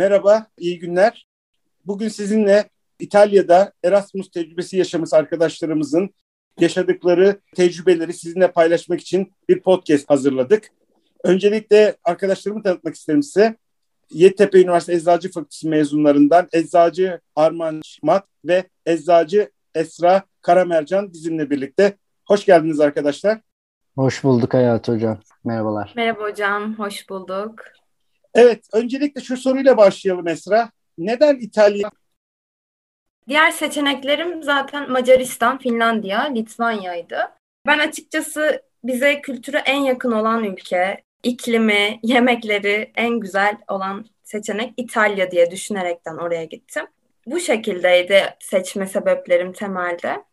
Merhaba, iyi günler. Bugün sizinle İtalya'da Erasmus tecrübesi yaşamış arkadaşlarımızın yaşadıkları tecrübeleri sizinle paylaşmak için bir podcast hazırladık. Öncelikle arkadaşlarımı tanıtmak isterim size. Yeditepe Üniversitesi Eczacı Fakültesi mezunlarından Eczacı Arman Mat ve Eczacı Esra Karamercan bizimle birlikte. Hoş geldiniz arkadaşlar. Hoş bulduk Hayat Hocam. Merhabalar. Merhaba hocam, hoş bulduk. Evet, öncelikle şu soruyla başlayalım Esra. Neden İtalya? Diğer seçeneklerim zaten Macaristan, Finlandiya, Litvanya'ydı. Ben açıkçası bize kültürü en yakın olan ülke, iklimi, yemekleri en güzel olan seçenek İtalya diye düşünerekten oraya gittim. Bu şekildeydi seçme sebeplerim temelde.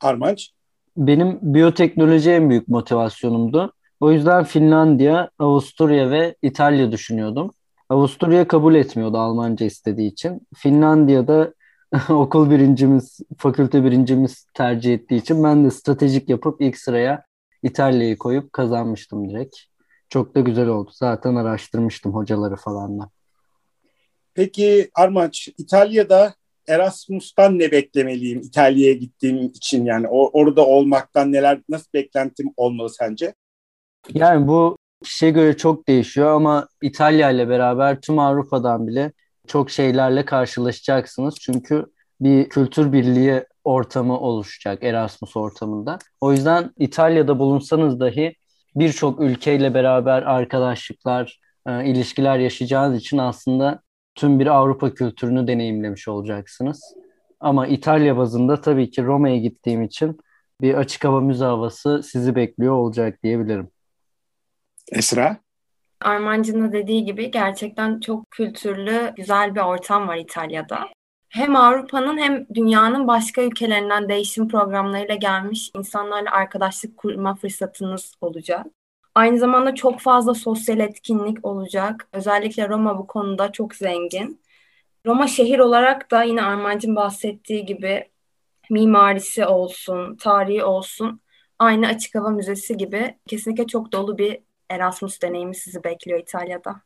Armanç? Benim biyoteknoloji en büyük motivasyonumdu. O yüzden Finlandiya, Avusturya ve İtalya düşünüyordum. Avusturya kabul etmiyordu Almanca istediği için. Finlandiya'da okul birincimiz, fakülte birincimiz tercih ettiği için ben de stratejik yapıp ilk sıraya İtalya'yı koyup kazanmıştım direkt. Çok da güzel oldu. Zaten araştırmıştım hocaları falan da. Peki Armanç, İtalya'da Erasmus'tan ne beklemeliyim İtalya'ya gittiğim için yani orada olmaktan neler nasıl beklentim olmalı sence? Yani bu kişiye göre çok değişiyor ama İtalya ile beraber tüm Avrupa'dan bile çok şeylerle karşılaşacaksınız. Çünkü bir kültür birliği ortamı oluşacak Erasmus ortamında. O yüzden İtalya'da bulunsanız dahi birçok ülkeyle beraber arkadaşlıklar, e, ilişkiler yaşayacağınız için aslında tüm bir Avrupa kültürünü deneyimlemiş olacaksınız. Ama İtalya bazında tabii ki Roma'ya gittiğim için bir açık hava müze havası sizi bekliyor olacak diyebilirim. Esra? Armancı'nın dediği gibi gerçekten çok kültürlü, güzel bir ortam var İtalya'da. Hem Avrupa'nın hem dünyanın başka ülkelerinden değişim programlarıyla gelmiş insanlarla arkadaşlık kurma fırsatınız olacak. Aynı zamanda çok fazla sosyal etkinlik olacak. Özellikle Roma bu konuda çok zengin. Roma şehir olarak da yine Armancı'nın bahsettiği gibi mimarisi olsun, tarihi olsun aynı açık hava müzesi gibi kesinlikle çok dolu bir Erasmus deneyimi sizi bekliyor İtalya'da.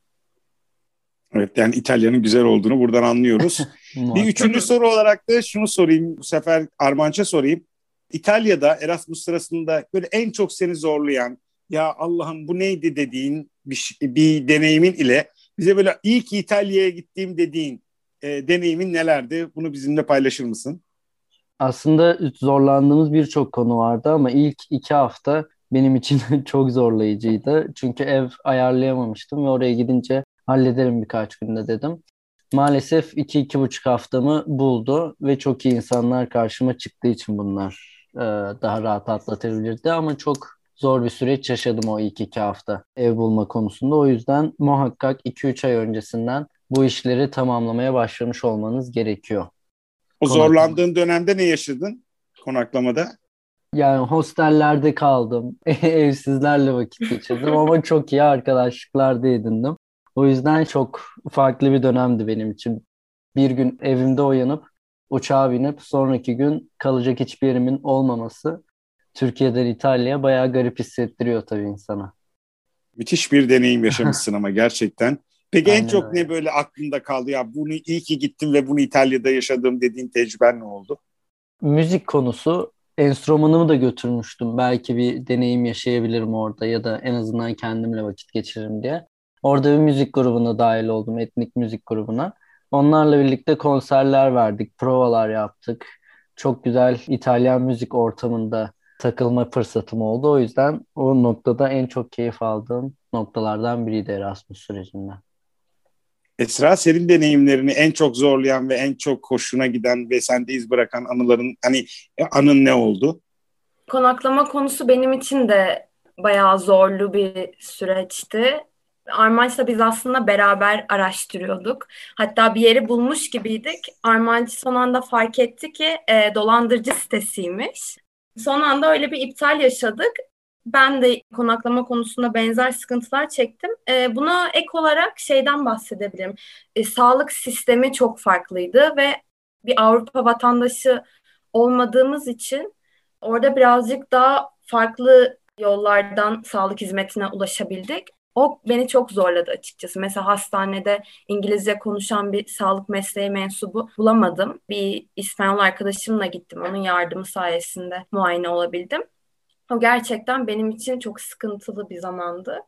Evet yani İtalya'nın güzel olduğunu buradan anlıyoruz. bir üçüncü soru olarak da şunu sorayım bu sefer Armanç'a sorayım. İtalya'da Erasmus sırasında böyle en çok seni zorlayan ya Allah'ım bu neydi dediğin bir, bir deneyimin ile bize böyle iyi ki İtalya'ya gittiğim dediğin e, deneyimin nelerdi? Bunu bizimle paylaşır mısın? Aslında zorlandığımız birçok konu vardı ama ilk iki hafta benim için çok zorlayıcıydı. Çünkü ev ayarlayamamıştım ve oraya gidince hallederim birkaç günde dedim. Maalesef iki iki buçuk haftamı buldu ve çok iyi insanlar karşıma çıktığı için bunlar e, daha rahat atlatabilirdi ama çok zor bir süreç yaşadım o ilk iki hafta ev bulma konusunda. O yüzden muhakkak 2-3 ay öncesinden bu işleri tamamlamaya başlamış olmanız gerekiyor. O zorlandığın dönemde ne yaşadın konaklamada? Yani hostellerde kaldım. Evsizlerle vakit geçirdim ama çok iyi arkadaşlıklar da edindim. O yüzden çok farklı bir dönemdi benim için. Bir gün evimde uyanıp uçağa binip sonraki gün kalacak hiçbir yerimin olmaması Türkiye'den İtalya'ya bayağı garip hissettiriyor tabii insana. Müthiş bir deneyim yaşamışsın ama gerçekten. Peki Aynen en çok öyle. ne böyle aklında kaldı ya bunu iyi ki gittim ve bunu İtalya'da yaşadım dediğin tecrüben ne oldu? Müzik konusu enstrümanımı da götürmüştüm. Belki bir deneyim yaşayabilirim orada ya da en azından kendimle vakit geçiririm diye. Orada bir müzik grubuna dahil oldum, etnik müzik grubuna. Onlarla birlikte konserler verdik, provalar yaptık. Çok güzel İtalyan müzik ortamında takılma fırsatım oldu. O yüzden o noktada en çok keyif aldığım noktalardan biriydi Erasmus sürecinde. Esra senin deneyimlerini en çok zorlayan ve en çok hoşuna giden ve sende iz bırakan anıların hani anın ne oldu? Konaklama konusu benim için de bayağı zorlu bir süreçti. Armanç'la biz aslında beraber araştırıyorduk. Hatta bir yeri bulmuş gibiydik. Armanç son anda fark etti ki e, dolandırıcı sitesiymiş. Son anda öyle bir iptal yaşadık. Ben de konaklama konusunda benzer sıkıntılar çektim. E, buna ek olarak şeyden bahsedebilirim. E, sağlık sistemi çok farklıydı ve bir Avrupa vatandaşı olmadığımız için orada birazcık daha farklı yollardan sağlık hizmetine ulaşabildik. O beni çok zorladı açıkçası. Mesela hastanede İngilizce konuşan bir sağlık mesleği mensubu bulamadım. Bir İspanyol arkadaşımla gittim. Onun yardımı sayesinde muayene olabildim. O gerçekten benim için çok sıkıntılı bir zamandı.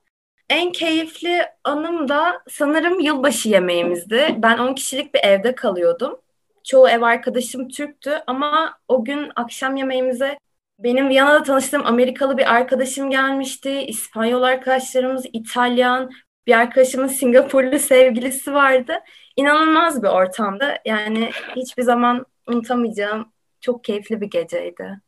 En keyifli anım da sanırım yılbaşı yemeğimizdi. Ben 10 kişilik bir evde kalıyordum. Çoğu ev arkadaşım Türktü ama o gün akşam yemeğimize benim Viyana'da tanıştığım Amerikalı bir arkadaşım gelmişti. İspanyol arkadaşlarımız, İtalyan, bir arkadaşımın Singapurlu sevgilisi vardı. İnanılmaz bir ortamda. Yani hiçbir zaman unutamayacağım çok keyifli bir geceydi.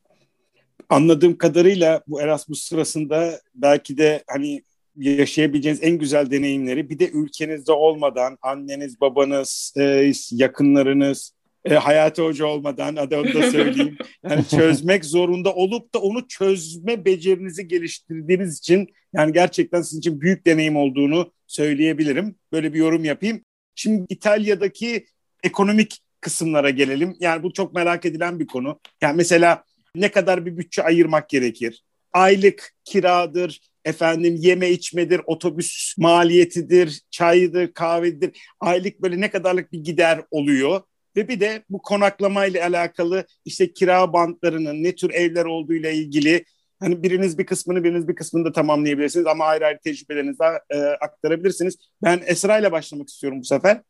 Anladığım kadarıyla bu Erasmus sırasında belki de hani yaşayabileceğiniz en güzel deneyimleri bir de ülkenizde olmadan anneniz, babanız, e, yakınlarınız, e, Hayati Hoca olmadan onu da söyleyeyim. Yani çözmek zorunda olup da onu çözme becerinizi geliştirdiğiniz için yani gerçekten sizin için büyük deneyim olduğunu söyleyebilirim. Böyle bir yorum yapayım. Şimdi İtalya'daki ekonomik kısımlara gelelim. Yani bu çok merak edilen bir konu. Yani mesela ne kadar bir bütçe ayırmak gerekir? Aylık kiradır, efendim yeme içmedir, otobüs maliyetidir, çayıdır, kahvedir. Aylık böyle ne kadarlık bir gider oluyor? Ve bir de bu konaklama ile alakalı işte kira bantlarının ne tür evler olduğu ile ilgili hani biriniz bir kısmını biriniz bir kısmını da tamamlayabilirsiniz ama ayrı ayrı tecrübelerinizi e, aktarabilirsiniz. Ben Esra ile başlamak istiyorum bu sefer.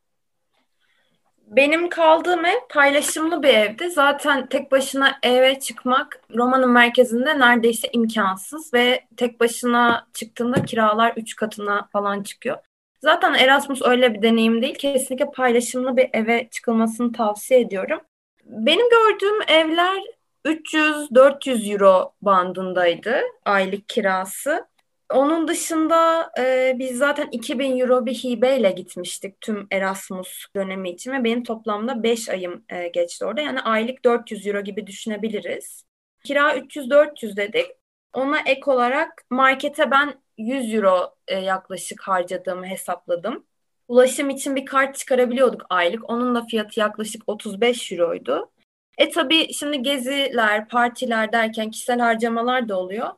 Benim kaldığım ev paylaşımlı bir evdi. Zaten tek başına eve çıkmak Roma'nın merkezinde neredeyse imkansız ve tek başına çıktığında kiralar üç katına falan çıkıyor. Zaten Erasmus öyle bir deneyim değil. Kesinlikle paylaşımlı bir eve çıkılmasını tavsiye ediyorum. Benim gördüğüm evler 300-400 euro bandındaydı aylık kirası. Onun dışında e, biz zaten 2000 euro bir hibeyle gitmiştik tüm Erasmus dönemi için ve benim toplamda 5 ayım e, geçti orada. Yani aylık 400 euro gibi düşünebiliriz. Kira 300-400 dedik. Ona ek olarak markete ben 100 euro e, yaklaşık harcadığımı hesapladım. Ulaşım için bir kart çıkarabiliyorduk aylık. Onun da fiyatı yaklaşık 35 euroydu. E tabii şimdi geziler, partiler derken kişisel harcamalar da oluyor.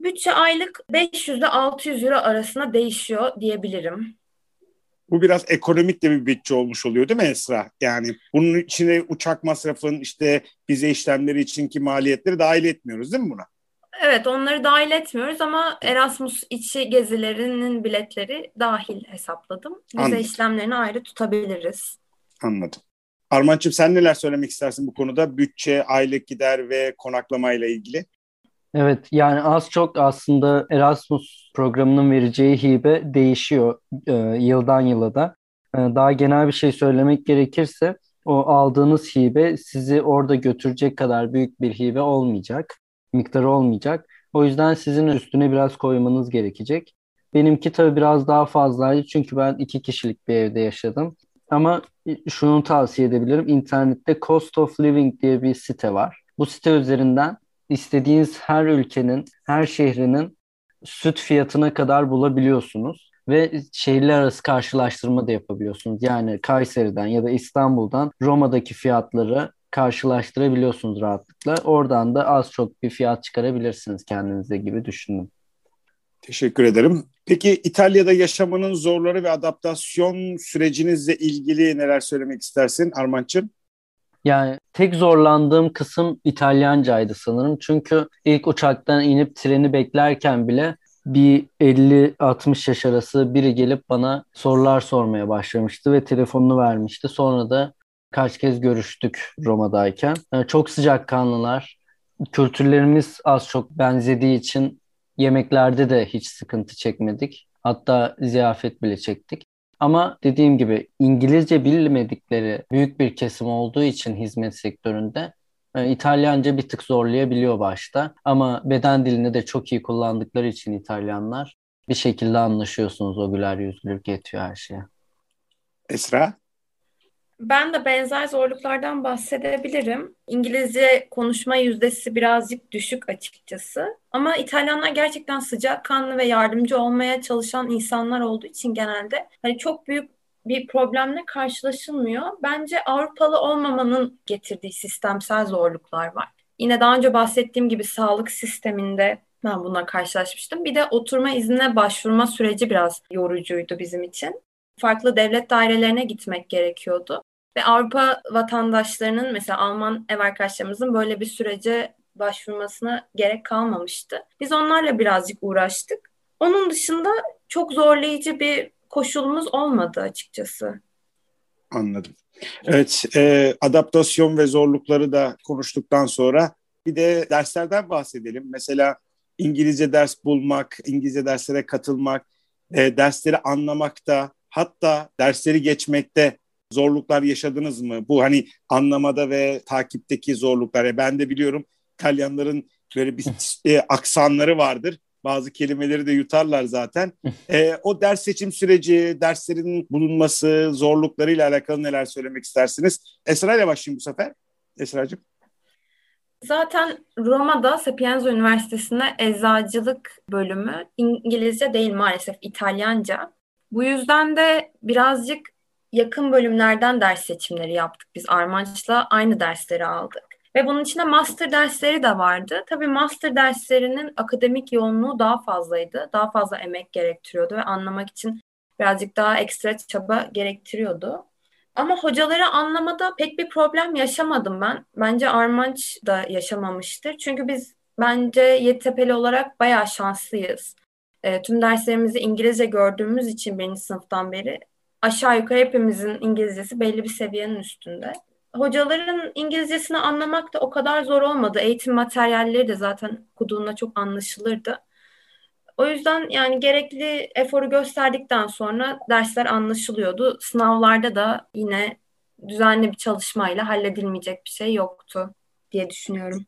Bütçe aylık 500 ile 600 euro arasında değişiyor diyebilirim. Bu biraz ekonomik de bir bütçe olmuş oluyor değil mi Esra? Yani bunun içine uçak masrafın işte vize işlemleri içinki maliyetleri dahil etmiyoruz değil mi buna? Evet onları dahil etmiyoruz ama Erasmus içi gezilerinin biletleri dahil hesapladım. Vize Anladım. işlemlerini ayrı tutabiliriz. Anladım. Armançım sen neler söylemek istersin bu konuda? Bütçe, aylık gider ve konaklama ile ilgili. Evet yani az çok aslında Erasmus programının vereceği hibe değişiyor e, yıldan yıla da. E, daha genel bir şey söylemek gerekirse o aldığınız hibe sizi orada götürecek kadar büyük bir hibe olmayacak miktarı olmayacak. O yüzden sizin üstüne biraz koymanız gerekecek. Benimki tabii biraz daha fazlaydı çünkü ben iki kişilik bir evde yaşadım. Ama şunu tavsiye edebilirim. İnternette Cost of Living diye bir site var. Bu site üzerinden istediğiniz her ülkenin, her şehrinin süt fiyatına kadar bulabiliyorsunuz ve şehirler arası karşılaştırma da yapabiliyorsunuz. Yani Kayseri'den ya da İstanbul'dan Roma'daki fiyatları karşılaştırabiliyorsunuz rahatlıkla. Oradan da az çok bir fiyat çıkarabilirsiniz kendinize gibi düşündüm. Teşekkür ederim. Peki İtalya'da yaşamanın zorları ve adaptasyon sürecinizle ilgili neler söylemek istersin Armanç'ım? Yani tek zorlandığım kısım İtalyancaydı sanırım. Çünkü ilk uçaktan inip treni beklerken bile bir 50-60 yaş arası biri gelip bana sorular sormaya başlamıştı ve telefonunu vermişti. Sonra da Kaç kez görüştük Roma'dayken. Yani çok sıcakkanlılar. Kültürlerimiz az çok benzediği için yemeklerde de hiç sıkıntı çekmedik. Hatta ziyafet bile çektik. Ama dediğim gibi İngilizce bilmedikleri büyük bir kesim olduğu için hizmet sektöründe e, İtalyanca bir tık zorlayabiliyor başta. Ama beden dilini de çok iyi kullandıkları için İtalyanlar bir şekilde anlaşıyorsunuz. O güler yüzlülük yetiyor her şeye. Esra? Ben de benzer zorluklardan bahsedebilirim. İngilizce konuşma yüzdesi birazcık düşük açıkçası. Ama İtalyanlar gerçekten sıcakkanlı ve yardımcı olmaya çalışan insanlar olduğu için genelde hani çok büyük bir problemle karşılaşılmıyor. Bence Avrupalı olmamanın getirdiği sistemsel zorluklar var. Yine daha önce bahsettiğim gibi sağlık sisteminde Ben bununla karşılaşmıştım. Bir de oturma iznine başvurma süreci biraz yorucuydu bizim için. Farklı devlet dairelerine gitmek gerekiyordu. Ve Avrupa vatandaşlarının mesela Alman ev arkadaşlarımızın böyle bir sürece başvurmasına gerek kalmamıştı. Biz onlarla birazcık uğraştık. Onun dışında çok zorlayıcı bir koşulumuz olmadı açıkçası. Anladım. Evet, e, adaptasyon ve zorlukları da konuştuktan sonra bir de derslerden bahsedelim. Mesela İngilizce ders bulmak, İngilizce derslere katılmak, e, dersleri anlamakta, hatta dersleri geçmekte zorluklar yaşadınız mı? Bu hani anlamada ve takipteki zorluklar. E, ben de biliyorum İtalyanların böyle bir e, aksanları vardır. Bazı kelimeleri de yutarlar zaten. E, o ders seçim süreci, derslerin bulunması, zorluklarıyla alakalı neler söylemek istersiniz? Esra ile başlayayım bu sefer. Esra'cığım. Zaten Roma'da Sapienza Üniversitesi'nde eczacılık bölümü İngilizce değil maalesef İtalyanca. Bu yüzden de birazcık yakın bölümlerden ders seçimleri yaptık. Biz Armanç'la aynı dersleri aldık. Ve bunun içinde master dersleri de vardı. Tabii master derslerinin akademik yoğunluğu daha fazlaydı. Daha fazla emek gerektiriyordu ve anlamak için birazcık daha ekstra çaba gerektiriyordu. Ama hocaları anlamada pek bir problem yaşamadım ben. Bence Armanç da yaşamamıştır. Çünkü biz bence Yeditepe'li olarak bayağı şanslıyız. E, tüm derslerimizi İngilizce gördüğümüz için birinci sınıftan beri aşağı yukarı hepimizin İngilizcesi belli bir seviyenin üstünde. Hocaların İngilizcesini anlamak da o kadar zor olmadı. Eğitim materyalleri de zaten okuduğunda çok anlaşılırdı. O yüzden yani gerekli eforu gösterdikten sonra dersler anlaşılıyordu. Sınavlarda da yine düzenli bir çalışmayla halledilmeyecek bir şey yoktu diye düşünüyorum.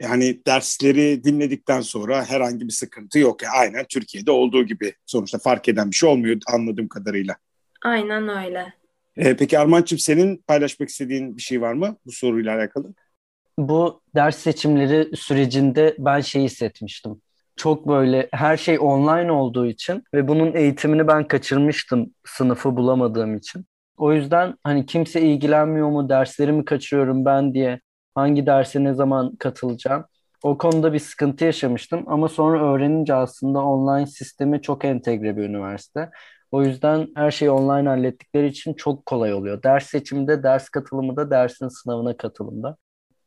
Yani dersleri dinledikten sonra herhangi bir sıkıntı yok. Yani aynen Türkiye'de olduğu gibi sonuçta fark eden bir şey olmuyor anladığım kadarıyla. Aynen öyle. Ee, peki Armanç'ım senin paylaşmak istediğin bir şey var mı bu soruyla alakalı? Bu ders seçimleri sürecinde ben şey hissetmiştim çok böyle her şey online olduğu için ve bunun eğitimini ben kaçırmıştım sınıfı bulamadığım için. O yüzden hani kimse ilgilenmiyor mu, derslerimi kaçırıyorum ben diye hangi derse ne zaman katılacağım. O konuda bir sıkıntı yaşamıştım ama sonra öğrenince aslında online sistemi çok entegre bir üniversite. O yüzden her şeyi online hallettikleri için çok kolay oluyor. Ders seçiminde, ders katılımı da dersin sınavına katılımda.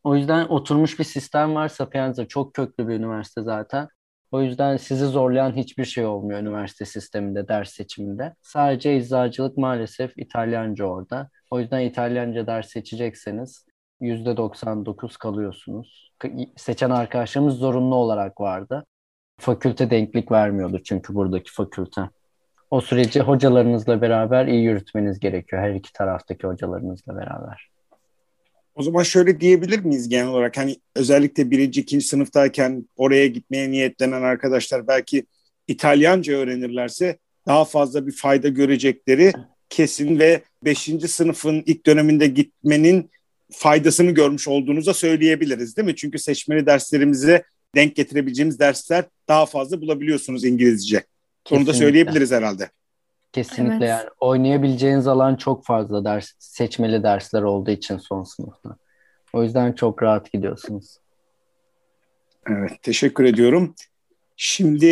O yüzden oturmuş bir sistem var. Sapienza çok köklü bir üniversite zaten. O yüzden sizi zorlayan hiçbir şey olmuyor üniversite sisteminde, ders seçiminde. Sadece eczacılık maalesef İtalyanca orada. O yüzden İtalyanca ders seçecekseniz %99 kalıyorsunuz. Seçen arkadaşlarımız zorunlu olarak vardı. Fakülte denklik vermiyordu çünkü buradaki fakülte. O süreci hocalarınızla beraber iyi yürütmeniz gerekiyor. Her iki taraftaki hocalarınızla beraber. O zaman şöyle diyebilir miyiz genel olarak hani özellikle birinci, ikinci sınıftayken oraya gitmeye niyetlenen arkadaşlar belki İtalyanca öğrenirlerse daha fazla bir fayda görecekleri kesin ve beşinci sınıfın ilk döneminde gitmenin faydasını görmüş olduğunuza söyleyebiliriz değil mi? Çünkü seçmeli derslerimize denk getirebileceğimiz dersler daha fazla bulabiliyorsunuz İngilizce. Onu da söyleyebiliriz herhalde. Kesinlikle evet. yani oynayabileceğiniz alan çok fazla ders seçmeli dersler olduğu için son sınıfta. O yüzden çok rahat gidiyorsunuz. Evet, teşekkür ediyorum. Şimdi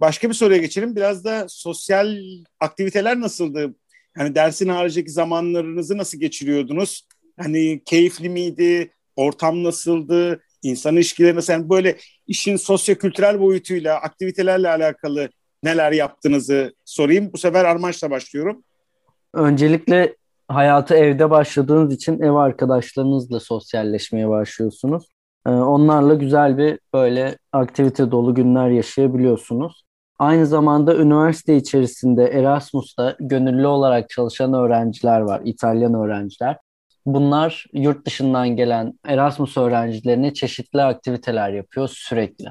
başka bir soruya geçelim. Biraz da sosyal aktiviteler nasıldı? Yani dersin haricindeki zamanlarınızı nasıl geçiriyordunuz? Hani keyifli miydi? Ortam nasıldı? İnsan ilişkileri nasıl? Yani böyle işin sosyo-kültürel boyutuyla, aktivitelerle alakalı neler yaptığınızı sorayım. Bu sefer Armanç'la başlıyorum. Öncelikle hayatı evde başladığınız için ev arkadaşlarınızla sosyalleşmeye başlıyorsunuz. Ee, onlarla güzel bir böyle aktivite dolu günler yaşayabiliyorsunuz. Aynı zamanda üniversite içerisinde Erasmus'ta gönüllü olarak çalışan öğrenciler var, İtalyan öğrenciler. Bunlar yurt dışından gelen Erasmus öğrencilerine çeşitli aktiviteler yapıyor sürekli.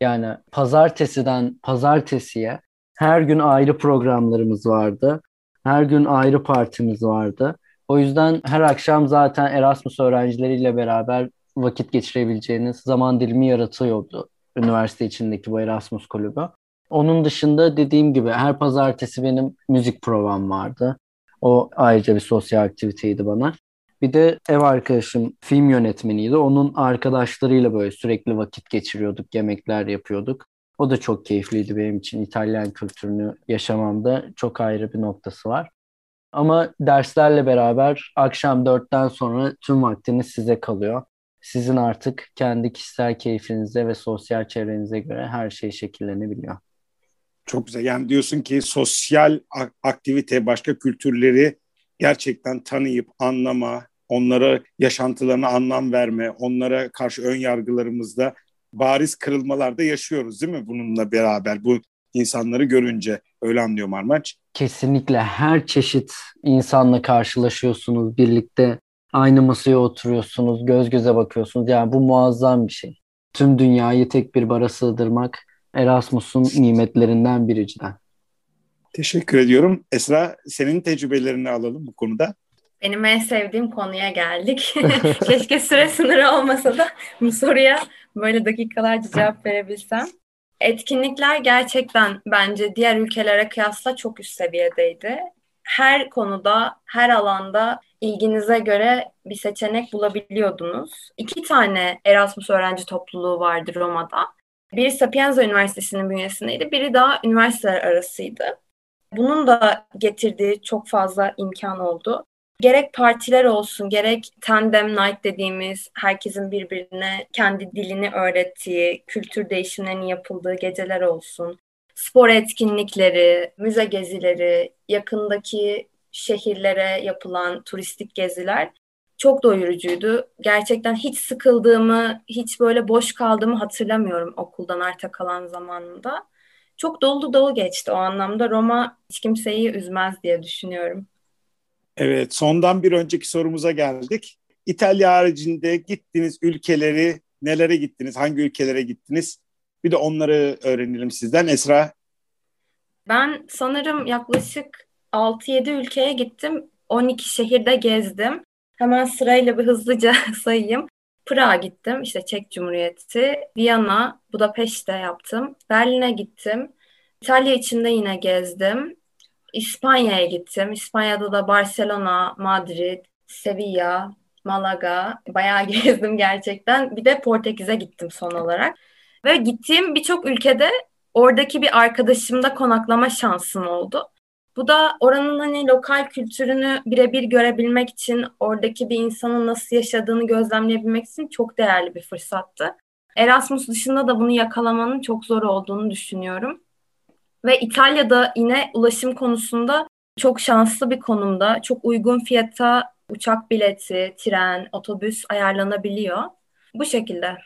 Yani pazartesiden pazartesiye her gün ayrı programlarımız vardı. Her gün ayrı partimiz vardı. O yüzden her akşam zaten Erasmus öğrencileriyle beraber vakit geçirebileceğiniz zaman dilimi yaratıyordu üniversite içindeki bu Erasmus kulübü. Onun dışında dediğim gibi her pazartesi benim müzik provam vardı. O ayrıca bir sosyal aktiviteydi bana. Bir de ev arkadaşım film yönetmeniydi. Onun arkadaşlarıyla böyle sürekli vakit geçiriyorduk, yemekler yapıyorduk. O da çok keyifliydi benim için. İtalyan kültürünü yaşamamda çok ayrı bir noktası var. Ama derslerle beraber akşam dörtten sonra tüm vaktiniz size kalıyor. Sizin artık kendi kişisel keyfinize ve sosyal çevrenize göre her şey şekillenebiliyor. Çok güzel. Yani diyorsun ki sosyal aktivite, başka kültürleri gerçekten tanıyıp anlama, onlara yaşantılarına anlam verme, onlara karşı ön yargılarımızda bariz kırılmalarda yaşıyoruz değil mi bununla beraber bu insanları görünce öyle anlıyorum Armaç. Kesinlikle her çeşit insanla karşılaşıyorsunuz birlikte aynı masaya oturuyorsunuz göz göze bakıyorsunuz yani bu muazzam bir şey. Tüm dünyayı tek bir bara sığdırmak Erasmus'un nimetlerinden biri cidden. Teşekkür ediyorum. Esra senin tecrübelerini alalım bu konuda. Benim en sevdiğim konuya geldik. Keşke süre sınırı olmasa da bu soruya böyle dakikalarca cevap verebilsem. Etkinlikler gerçekten bence diğer ülkelere kıyasla çok üst seviyedeydi. Her konuda, her alanda ilginize göre bir seçenek bulabiliyordunuz. İki tane Erasmus öğrenci topluluğu vardı Roma'da. Biri Sapienza Üniversitesi'nin bünyesindeydi, biri daha üniversiteler arasıydı. Bunun da getirdiği çok fazla imkan oldu gerek partiler olsun, gerek tandem night dediğimiz herkesin birbirine kendi dilini öğrettiği, kültür değişimlerinin yapıldığı geceler olsun, spor etkinlikleri, müze gezileri, yakındaki şehirlere yapılan turistik geziler çok doyurucuydu. Gerçekten hiç sıkıldığımı, hiç böyle boş kaldığımı hatırlamıyorum okuldan arta kalan zamanında. Çok dolu dolu geçti o anlamda. Roma hiç kimseyi üzmez diye düşünüyorum. Evet, sondan bir önceki sorumuza geldik. İtalya haricinde gittiğiniz ülkeleri, nelere gittiniz, hangi ülkelere gittiniz? Bir de onları öğrenelim sizden. Esra? Ben sanırım yaklaşık 6-7 ülkeye gittim. 12 şehirde gezdim. Hemen sırayla bir hızlıca sayayım. Prag'a gittim, işte Çek Cumhuriyeti, Viyana, Budapeşte yaptım. Berlin'e gittim. İtalya içinde yine gezdim. İspanya'ya gittim. İspanya'da da Barcelona, Madrid, Sevilla, Malaga bayağı gezdim gerçekten. Bir de Portekiz'e gittim son olarak. Ve gittiğim birçok ülkede oradaki bir arkadaşımda konaklama şansım oldu. Bu da oranın hani lokal kültürünü birebir görebilmek için, oradaki bir insanın nasıl yaşadığını gözlemleyebilmek için çok değerli bir fırsattı. Erasmus dışında da bunu yakalamanın çok zor olduğunu düşünüyorum. Ve İtalya'da yine ulaşım konusunda çok şanslı bir konumda. Çok uygun fiyata uçak bileti, tren, otobüs ayarlanabiliyor. Bu şekilde.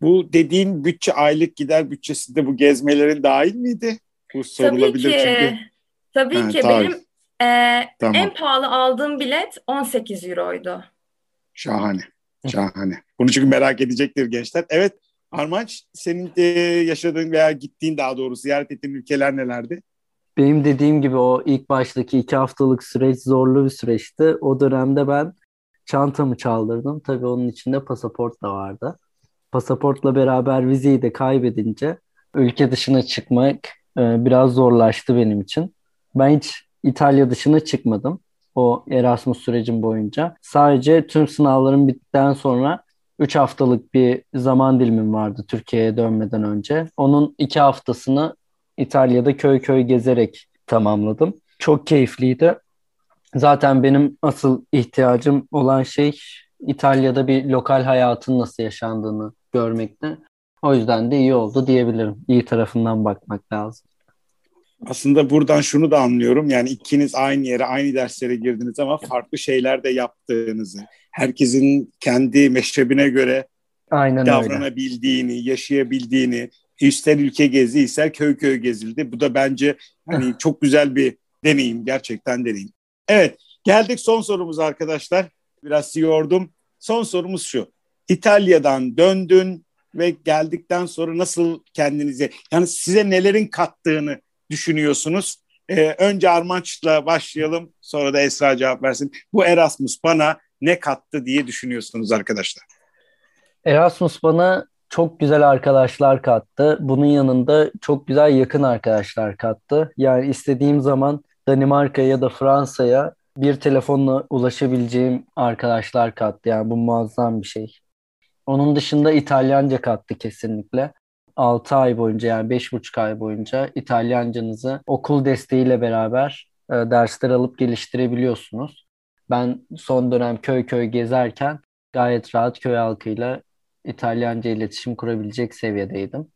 Bu dediğin bütçe aylık gider bütçesinde bu gezmelerin dahil miydi? Bu sorulabilir tabii ki, çünkü. Tabii ha, ki tabii. benim e, tamam. en pahalı aldığım bilet 18 euroydu. Şahane. Şahane. Bunu çünkü merak edecektir gençler. Evet Armanç senin de yaşadığın veya gittiğin daha doğrusu ziyaret ettiğin ülkeler nelerdi? Benim dediğim gibi o ilk baştaki iki haftalık süreç zorlu bir süreçti. O dönemde ben çantamı çaldırdım. Tabii onun içinde pasaport da vardı. Pasaportla beraber vizeyi de kaybedince ülke dışına çıkmak e, biraz zorlaştı benim için. Ben hiç İtalya dışına çıkmadım o Erasmus sürecim boyunca. Sadece tüm sınavlarım bittikten sonra 3 haftalık bir zaman dilimim vardı Türkiye'ye dönmeden önce. Onun 2 haftasını İtalya'da köy köy gezerek tamamladım. Çok keyifliydi. Zaten benim asıl ihtiyacım olan şey İtalya'da bir lokal hayatın nasıl yaşandığını görmekti. O yüzden de iyi oldu diyebilirim. İyi tarafından bakmak lazım. Aslında buradan şunu da anlıyorum. Yani ikiniz aynı yere, aynı derslere girdiniz ama farklı şeyler de yaptığınızı, herkesin kendi meşrebine göre Aynen davranabildiğini, öyle. yaşayabildiğini, ister ülke gezi, ister köy köy gezildi. Bu da bence hani çok güzel bir deneyim, gerçekten deneyim. Evet, geldik son sorumuz arkadaşlar. Biraz yordum. Son sorumuz şu. İtalya'dan döndün ve geldikten sonra nasıl kendinize, yani size nelerin kattığını düşünüyorsunuz? Ee, önce Armanç'la başlayalım, sonra da Esra cevap versin. Bu Erasmus bana ne kattı diye düşünüyorsunuz arkadaşlar? Erasmus bana çok güzel arkadaşlar kattı. Bunun yanında çok güzel yakın arkadaşlar kattı. Yani istediğim zaman Danimarka'ya ya da Fransa'ya bir telefonla ulaşabileceğim arkadaşlar kattı. Yani bu muazzam bir şey. Onun dışında İtalyanca kattı kesinlikle. 6 ay boyunca yani 5,5 ay boyunca İtalyancanızı okul desteğiyle beraber e, dersler alıp geliştirebiliyorsunuz. Ben son dönem köy köy gezerken gayet rahat köy halkıyla İtalyanca iletişim kurabilecek seviyedeydim.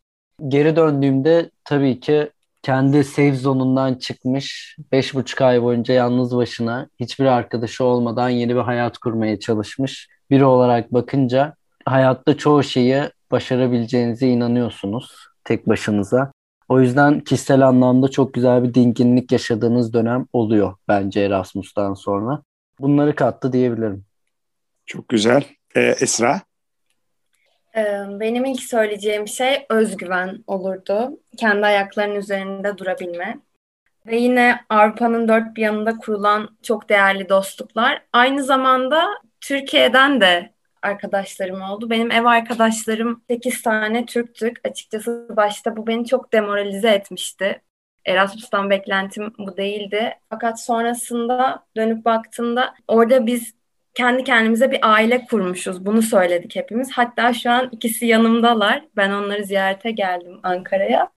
Geri döndüğümde tabii ki kendi safe zone'undan çıkmış 5,5 ay boyunca yalnız başına hiçbir arkadaşı olmadan yeni bir hayat kurmaya çalışmış biri olarak bakınca hayatta çoğu şeyi başarabileceğinize inanıyorsunuz tek başınıza. O yüzden kişisel anlamda çok güzel bir dinginlik yaşadığınız dönem oluyor bence Erasmus'tan sonra. Bunları kattı diyebilirim. Çok güzel. Ee, Esra? Ee, benim ilk söyleyeceğim şey özgüven olurdu. Kendi ayaklarının üzerinde durabilme. Ve yine Avrupa'nın dört bir yanında kurulan çok değerli dostluklar. Aynı zamanda Türkiye'den de arkadaşlarım oldu. Benim ev arkadaşlarım 8 tane Türktük. Açıkçası başta bu beni çok demoralize etmişti. Erasmus'tan beklentim bu değildi. Fakat sonrasında dönüp baktığımda orada biz kendi kendimize bir aile kurmuşuz. Bunu söyledik hepimiz. Hatta şu an ikisi yanımdalar. Ben onları ziyarete geldim Ankara'ya.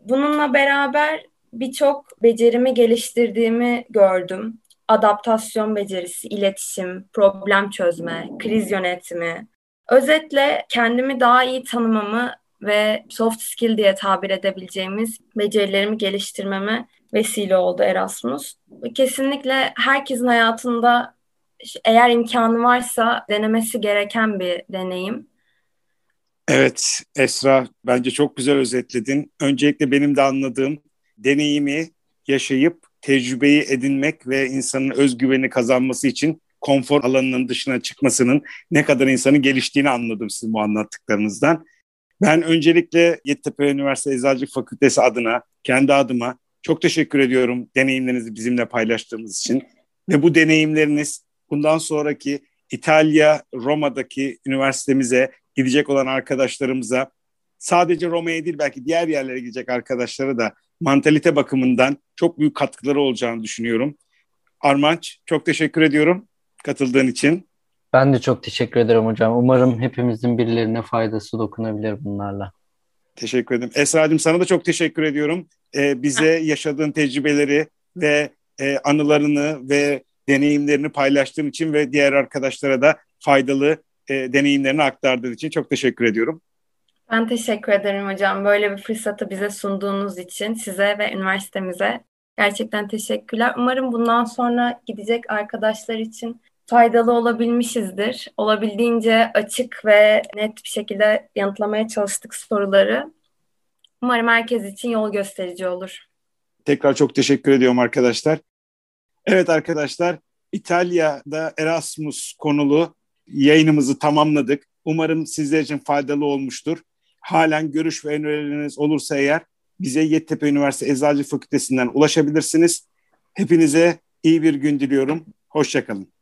Bununla beraber birçok becerimi geliştirdiğimi gördüm. Adaptasyon becerisi, iletişim, problem çözme, kriz yönetimi. Özetle kendimi daha iyi tanımamı ve soft skill diye tabir edebileceğimiz becerilerimi geliştirmeme vesile oldu Erasmus. Kesinlikle herkesin hayatında eğer imkanı varsa denemesi gereken bir deneyim. Evet Esra bence çok güzel özetledin. Öncelikle benim de anladığım deneyimi yaşayıp tecrübeyi edinmek ve insanın özgüveni kazanması için konfor alanının dışına çıkmasının ne kadar insanın geliştiğini anladım sizin bu anlattıklarınızdan. Ben öncelikle Yeditepe Üniversitesi Eczacılık Fakültesi adına, kendi adıma çok teşekkür ediyorum deneyimlerinizi bizimle paylaştığınız için. Ve bu deneyimleriniz bundan sonraki İtalya, Roma'daki üniversitemize gidecek olan arkadaşlarımıza sadece Roma'ya değil belki diğer yerlere gidecek arkadaşlara da mantalite bakımından çok büyük katkıları olacağını düşünüyorum. Armanç çok teşekkür ediyorum katıldığın için. Ben de çok teşekkür ederim hocam. Umarım hepimizin birilerine faydası dokunabilir bunlarla. Teşekkür ederim. Esra'cığım sana da çok teşekkür ediyorum. Ee, bize yaşadığın tecrübeleri ve e, anılarını ve deneyimlerini paylaştığın için ve diğer arkadaşlara da faydalı e, deneyimlerini aktardığın için çok teşekkür ediyorum. Ben teşekkür ederim hocam. Böyle bir fırsatı bize sunduğunuz için size ve üniversitemize gerçekten teşekkürler. Umarım bundan sonra gidecek arkadaşlar için faydalı olabilmişizdir. Olabildiğince açık ve net bir şekilde yanıtlamaya çalıştık soruları. Umarım herkes için yol gösterici olur. Tekrar çok teşekkür ediyorum arkadaşlar. Evet arkadaşlar, İtalya'da Erasmus konulu yayınımızı tamamladık. Umarım sizler için faydalı olmuştur. Halen görüş ve önerileriniz olursa eğer bize Yeditepe Üniversitesi Eczacı Fakültesinden ulaşabilirsiniz. Hepinize iyi bir gün diliyorum. Hoşçakalın.